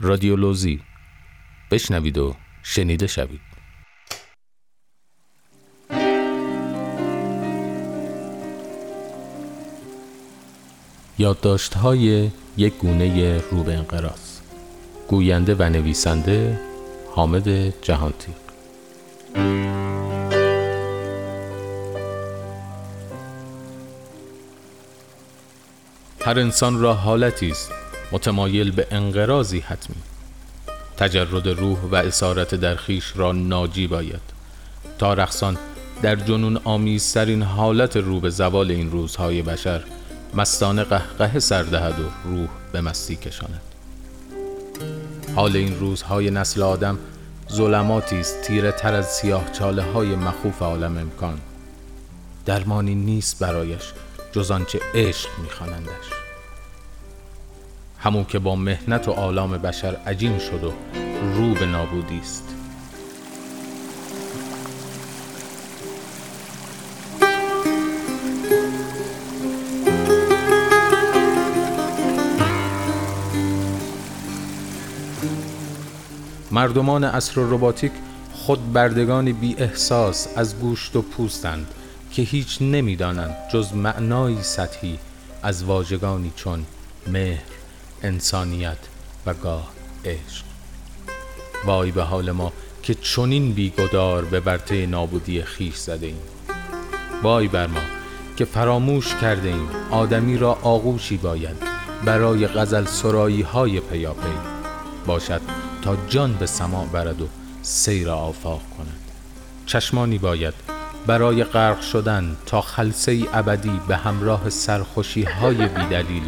رادیولوژی بشنوید و شنیده شوید. یادداشت های یک گونه رو به انقراض گوینده و نویسنده حامد جهانتیق هر انسان را حالتی است. متمایل به انقراضی حتمی. تجرد روح و اسارت در خیش را ناجی باید تا رخصان در جنون آمیزترین حالت رو به زوال این روزهای بشر مستانه قهقه سردهد و روح به مستی کشاند. حال این روزهای نسل آدم ظلماتی است تیره تر از سیاه چاله های مخوف عالم امکان. درمانی نیست برایش جز آنچه عشق میخوانندش. همون که با مهنت و آلام بشر عجین شد و رو به نابودی است. مردمان اصر رباتیک خود بردگانی بی احساس از گوشت و پوستند که هیچ نمی‌دانند جز معنایی سطحی از واژگانی چون مهر انسانیت و گاه عشق. وای به حال ما که چنین بیگدار به ورطه نابودی خیش زده ایم. وای بر ما که فراموش کرده ایم آدمی را آغوشی باید برای غزل سرایی های پیاپی باشد تا جان به سماع برد و سیر آفاق کند. چشمانی باید برای غرق شدن تا خلصه ابدی به همراه سرخوشی های بیدلیل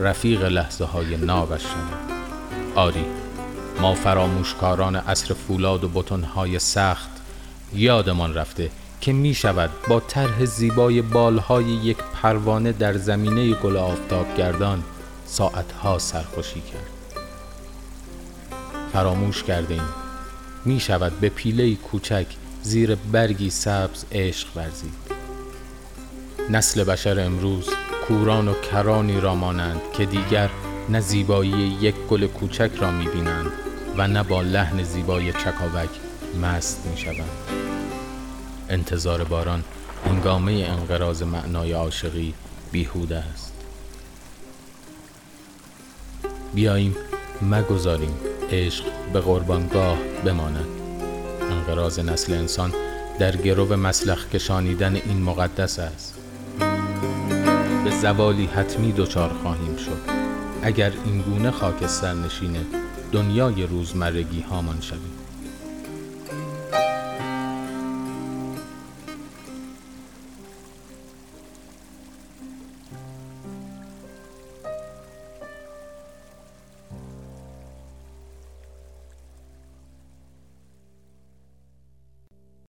رفیق لحظه های نابش آری ما فراموشکاران اصر فولاد و بتونهای سخت یادمان رفته که می شود با طرح زیبای بالهای یک پروانه در زمینه گل آفتاب گردان ساعتها سرخوشی کرد. فراموش کرده ایم می شود به پیله کوچک زیر برگی سبز عشق ورزید. نسل بشر امروز کوران و کرانی را مانند که دیگر نه زیبایی یک گل کوچک را می‌بینند و نه با لحن زیبای چکاوک مست می‌شوند. انتظار باران انگامه انقراض معنای عاشقی بیهوده است. بیاییم مگذاریم. عشق به قربانگاه بماند. انقراض نسل انسان در گرو مسلخ کشانیدن این مقدس است. به زوالی حتمی دچار خواهیم شد. اگر این گونه خاکستر نشین دنیای روزمرگی هامان شویم.